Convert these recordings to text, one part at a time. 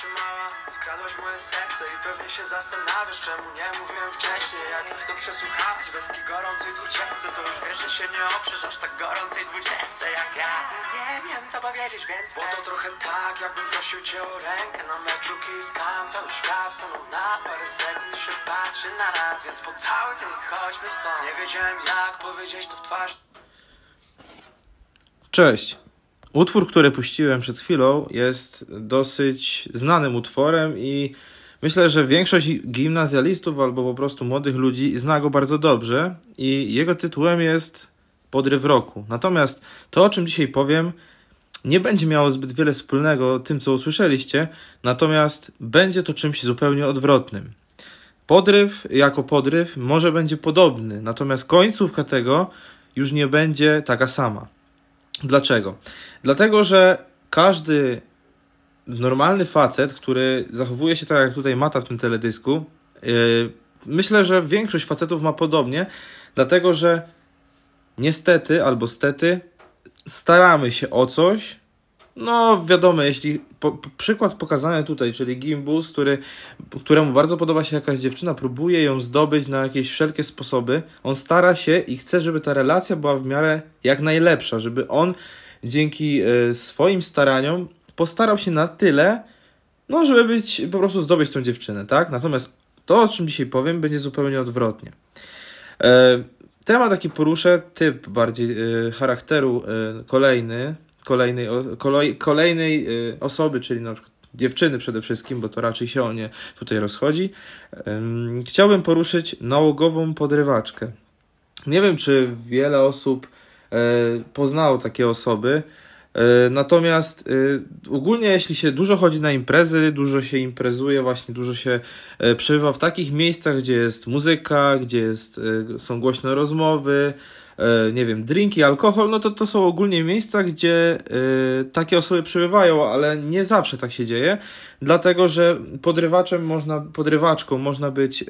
Ty mała, skradłaś moje serce i pewnie się zastanawiasz, czemu nie mówiłem wcześniej. Jak już to przesłuchałeś bez ki gorącej dwudziestce, to już wiesz, że się nie oprzesz aż tak gorącej dwudziestce jak ja. Nie wiem, co powiedzieć więcej. Bo to trochę tak, jakbym prosił cię o rękę na meczu kiskam. Cały świat stanął na parę sekund się patrzy na raz, więc po cały dzień chodźmy stąd. Nie wiedziałem jak powiedzieć to w twarz. Cześć. Utwór, który puściłem przed chwilą, jest dosyć znanym utworem i myślę, że większość gimnazjalistów albo po prostu młodych ludzi zna go bardzo dobrze i jego tytułem jest Podryw roku. Natomiast to, o czym dzisiaj powiem, nie będzie miało zbyt wiele wspólnego tym, co usłyszeliście, natomiast będzie to czymś zupełnie odwrotnym. Podryw jako podryw może będzie podobny, natomiast końcówka tego już nie będzie taka sama. Dlaczego? Dlatego, że każdy normalny facet, który zachowuje się tak jak tutaj Mata w tym teledysku, yy, myślę, że większość facetów ma podobnie, dlatego że niestety albo stety staramy się o coś. No, wiadomo, jeśli po, przykład pokazany tutaj, czyli Gimbus, który, któremu bardzo podoba się jakaś dziewczyna, próbuje ją zdobyć na jakieś wszelkie sposoby, on stara się i chce, żeby ta relacja była w miarę jak najlepsza, żeby on dzięki y, swoim staraniom postarał się na tyle, no, żeby być, po prostu zdobyć tą dziewczynę, tak? Natomiast to, o czym dzisiaj powiem, będzie zupełnie odwrotnie. E, temat taki poruszę, typ bardziej y, charakteru y, kolejny, kolejnej, kolej, kolejnej osoby, czyli na przykład dziewczyny przede wszystkim, bo to raczej się o nie tutaj rozchodzi. Chciałbym poruszyć nałogową podrywaczkę. Nie wiem, czy wiele osób poznało takie osoby. Natomiast ogólnie, jeśli się dużo chodzi na imprezy, dużo się imprezuje, właśnie dużo się przebywa w takich miejscach, gdzie jest muzyka, gdzie jest, są głośne rozmowy, nie wiem, drinki, alkohol, no to to są ogólnie miejsca, gdzie takie osoby przebywają, ale nie zawsze tak się dzieje, dlatego że podrywaczem można, podrywaczką można być,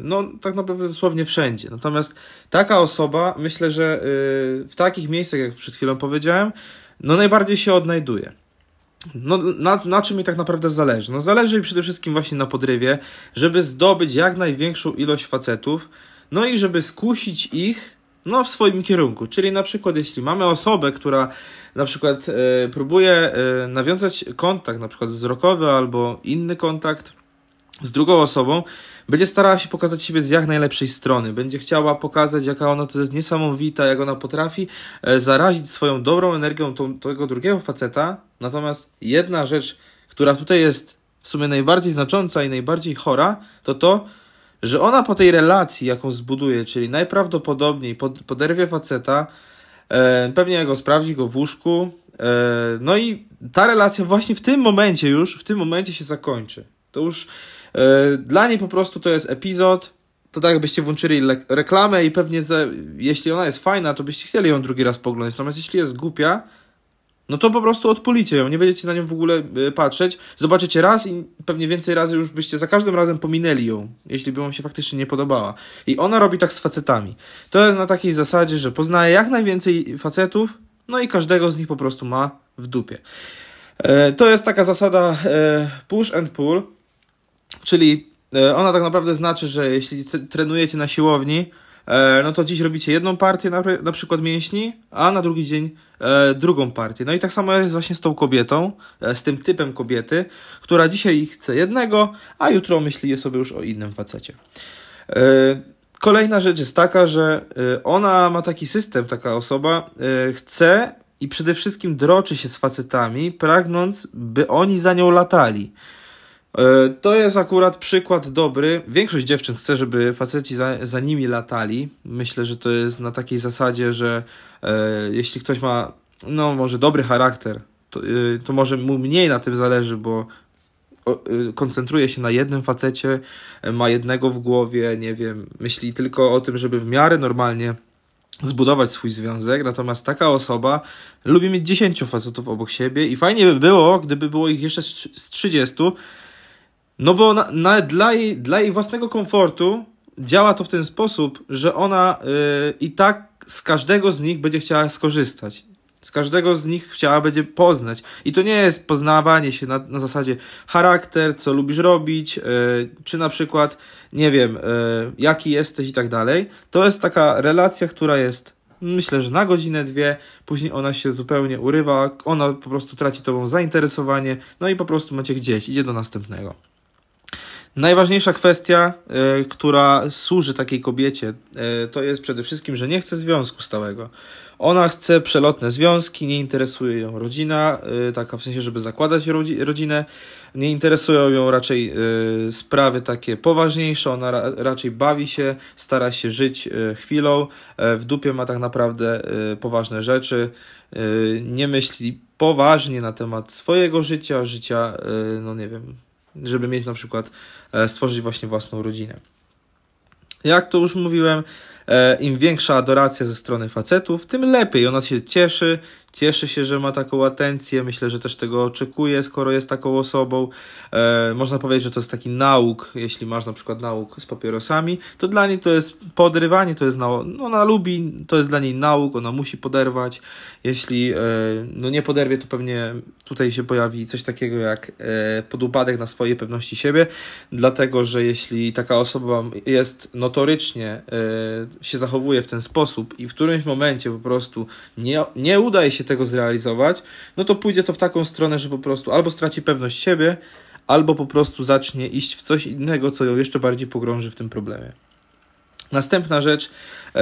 no tak naprawdę dosłownie wszędzie. Natomiast taka osoba, myślę, że w takich miejscach, jak przed chwilą powiedziałem, no najbardziej się odnajduje. No, na, na czym mi tak naprawdę zależy? No zależy mi przede wszystkim właśnie na podrywie, żeby zdobyć jak największą ilość facetów, no i żeby skusić ich no, w swoim kierunku. Czyli na przykład, jeśli mamy osobę, która na przykład e, próbuje e, nawiązać kontakt, na przykład wzrokowy albo inny kontakt z drugą osobą, będzie starała się pokazać siebie z jak najlepszej strony. Będzie chciała pokazać, jaka ona to jest niesamowita, jak ona potrafi e, zarazić swoją dobrą energią tą, tego drugiego faceta. Natomiast jedna rzecz, która tutaj jest w sumie najbardziej znacząca i najbardziej chora, to to, że ona po tej relacji, jaką zbuduje, czyli najprawdopodobniej pod, poderwie faceta, e, pewnie go sprawdzi go w łóżku, e, no i ta relacja właśnie w tym momencie już, w tym momencie się zakończy. To już e, dla niej po prostu to jest epizod, to tak jakbyście włączyli reklamę i pewnie za, jeśli ona jest fajna, to byście chcieli ją drugi raz poglądać, natomiast jeśli jest głupia, no to po prostu odpulicie ją, nie będziecie na nią w ogóle y, patrzeć, zobaczycie raz i pewnie więcej razy już byście za każdym razem pominęli ją, jeśli by wam się faktycznie nie podobała. I ona robi tak z facetami. To jest na takiej zasadzie, że poznaje jak najwięcej facetów, no i każdego z nich po prostu ma w dupie. E, to jest taka zasada e, push and pull, czyli e, ona tak naprawdę znaczy, że jeśli trenujecie na siłowni, no to dziś robicie jedną partię na, na przykład mięśni, a na drugi dzień e, drugą partię. No i tak samo jest właśnie z tą kobietą, e, z tym typem kobiety, która dzisiaj chce jednego, a jutro myśli sobie już o innym facecie. E, kolejna rzecz jest taka, że e, ona ma taki system, taka osoba e, chce i przede wszystkim droczy się z facetami, pragnąc, by oni za nią latali. E, to jest akurat przykład dobry. Większość dziewczyn chce, żeby faceci za, za nimi latali. Myślę, że to jest na takiej zasadzie, że e, jeśli ktoś ma, no może dobry charakter, to, e, to może mu mniej na tym zależy, bo e, koncentruje się na jednym facecie, e, ma jednego w głowie, nie wiem, myśli tylko o tym, żeby w miarę normalnie zbudować swój związek, natomiast taka osoba lubi mieć 10 facetów obok siebie i fajnie by było, gdyby było ich jeszcze z 30, no bo na, na, dla, jej, dla jej własnego komfortu działa to w ten sposób, że ona yy, i tak z każdego z nich będzie chciała skorzystać. Z każdego z nich chciała będzie poznać. I to nie jest poznawanie się na, na zasadzie charakter, co lubisz robić, yy, czy na przykład, nie wiem, yy, jaki jesteś i tak dalej. To jest taka relacja, która jest myślę, że na godzinę, dwie, później ona się zupełnie urywa, ona po prostu traci tobą zainteresowanie, no i po prostu macie gdzieś, idzie do następnego. Najważniejsza kwestia, y, która służy takiej kobiecie, y, to jest przede wszystkim, że nie chce związku stałego. Ona chce przelotne związki, nie interesuje ją rodzina, y, taka w sensie, żeby zakładać rodzi rodzinę, nie interesują ją raczej sprawy takie poważniejsze, ona ra raczej bawi się, stara się żyć chwilą, w dupie ma tak naprawdę poważne rzeczy, nie myśli poważnie na temat swojego życia, życia, no nie wiem, żeby mieć na przykład, stworzyć właśnie własną rodzinę. Jak to już mówiłem, E, im większa adoracja ze strony facetów, tym lepiej. Ona się cieszy, cieszy się, że ma taką atencję. Myślę, że też tego oczekuje, skoro jest taką osobą. E, można powiedzieć, że to jest taki nauk. Jeśli masz na przykład nauk z papierosami, to dla niej to jest podrywanie, to jest nauk. Ona lubi, to jest dla niej nauk, ona musi poderwać. Jeśli e, no nie poderwie, to pewnie tutaj się pojawi coś takiego jak e, podupadek na swojej pewności siebie, dlatego że jeśli taka osoba jest notorycznie e, się zachowuje w ten sposób i w którymś momencie po prostu nie, nie udaje się tego zrealizować, no to pójdzie to w taką stronę, że po prostu albo straci pewność siebie, albo po prostu zacznie iść w coś innego, co ją jeszcze bardziej pogrąży w tym problemie. Następna rzecz, e,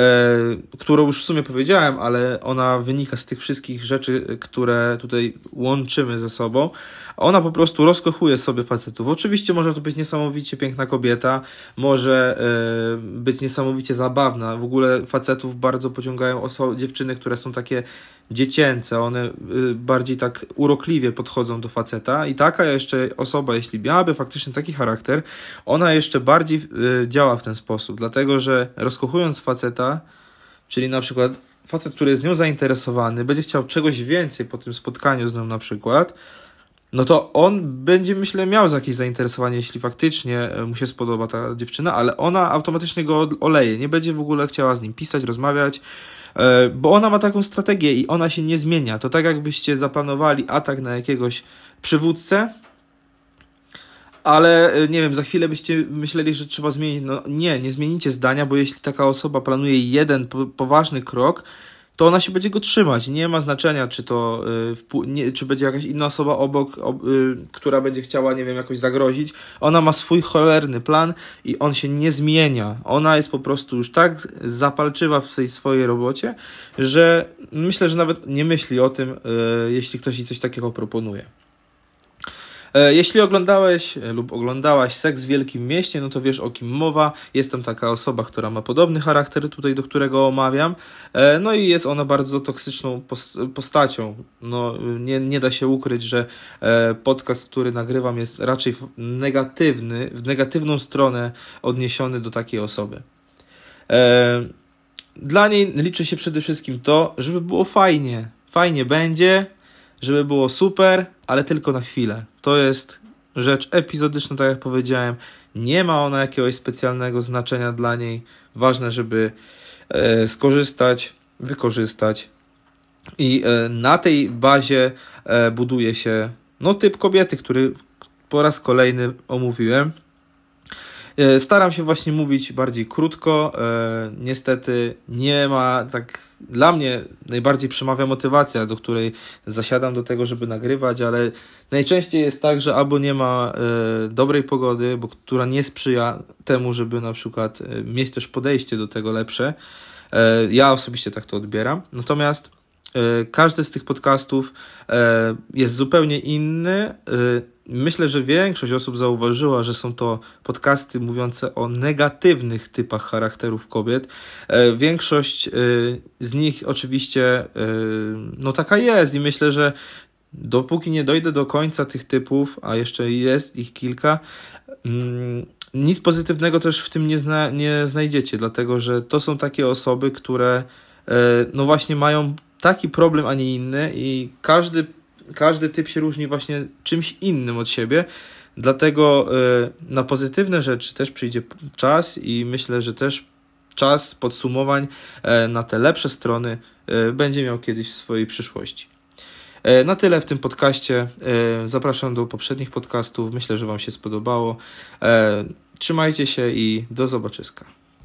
którą już w sumie powiedziałem, ale ona wynika z tych wszystkich rzeczy, które tutaj łączymy ze sobą. Ona po prostu rozkochuje sobie facetów. Oczywiście może to być niesamowicie piękna kobieta, może e, być niesamowicie zabawna. W ogóle facetów bardzo pociągają dziewczyny, które są takie dziecięce, one y, bardziej tak urokliwie podchodzą do faceta. I taka jeszcze osoba, jeśli miałaby faktycznie taki charakter, ona jeszcze bardziej y, działa w ten sposób, dlatego że rozkochując faceta, czyli na przykład facet, który jest nią zainteresowany, będzie chciał czegoś więcej po tym spotkaniu z nią na przykład, no to on będzie, myślę, miał jakieś zainteresowanie, jeśli faktycznie y, mu się spodoba ta dziewczyna, ale ona automatycznie go oleje, nie będzie w ogóle chciała z nim pisać, rozmawiać, E, bo ona ma taką strategię i ona się nie zmienia. To tak jakbyście zaplanowali atak na jakiegoś przywódcę, ale e, nie wiem, za chwilę byście myśleli, że trzeba zmienić. No nie, nie zmienicie zdania, bo jeśli taka osoba planuje jeden poważny krok, to ona się będzie go trzymać. Nie ma znaczenia, czy to y, nie, czy będzie jakaś inna osoba obok, y, która będzie chciała, nie wiem, jakoś zagrozić. Ona ma swój cholerny plan i on się nie zmienia. Ona jest po prostu już tak zapalczywa w tej swojej robocie, że myślę, że nawet nie myśli o tym, y, jeśli ktoś jej coś takiego proponuje. E, jeśli oglądałeś e, lub oglądałaś Seks w Wielkim Mieście, no to wiesz o kim mowa. Jest tam taka osoba, która ma podobny charakter tutaj, do którego omawiam. E, no i jest ona bardzo toksyczną postacią. No, nie, nie da się ukryć, że podcast, który nagrywam jest raczej negatywny, w negatywną stronę odniesiony do takiej osoby. Dla niej liczy się przede wszystkim to, żeby było fajnie. Fajnie będzie, żeby było super, ale tylko na chwilę. To jest rzecz epizodyczna, tak jak powiedziałem. Nie ma ona jakiegoś specjalnego znaczenia dla niej. Ważne, żeby e, skorzystać, wykorzystać. I e, na tej bazie e, buduje się no, typ kobiety, który po raz kolejny omówiłem. E, staram się właśnie mówić bardziej krótko. E, niestety nie ma tak. Dla mnie najbardziej przemawia motywacja, do której zasiadam do tego, żeby nagrywać, ale najczęściej jest tak, że albo nie ma e, dobrej pogody, bo która nie sprzyja temu, żeby na przykład mieć też podejście do tego lepsze. Ja osobiście tak to odbieram. Natomiast każdy z tych podcastów jest zupełnie inny Myślę, że większość osób zauważyła, że są to podcasty mówiące o negatywnych typach charakterów kobiet. E, większość e, z nich oczywiście e, no taka jest i myślę, że dopóki nie dojdę do końca tych typów, a jeszcze jest ich kilka, mm, nic pozytywnego też w tym nie, zna, nie znajdziecie, dlatego że to są takie osoby, które no właśnie mają taki problem, a nie inny i każdy każdy typ się różni właśnie czymś innym od siebie. Dlatego y, na pozytywne rzeczy też przyjdzie czas i myślę, że też czas podsumowań e, na te lepsze strony e, będzie miał kiedyś w swojej przyszłości. E, Na tyle w tym podcaście. Zapraszam do poprzednich podcastów. Myślę, że Wam się spodobało. Trzymajcie się i do zobaczyska.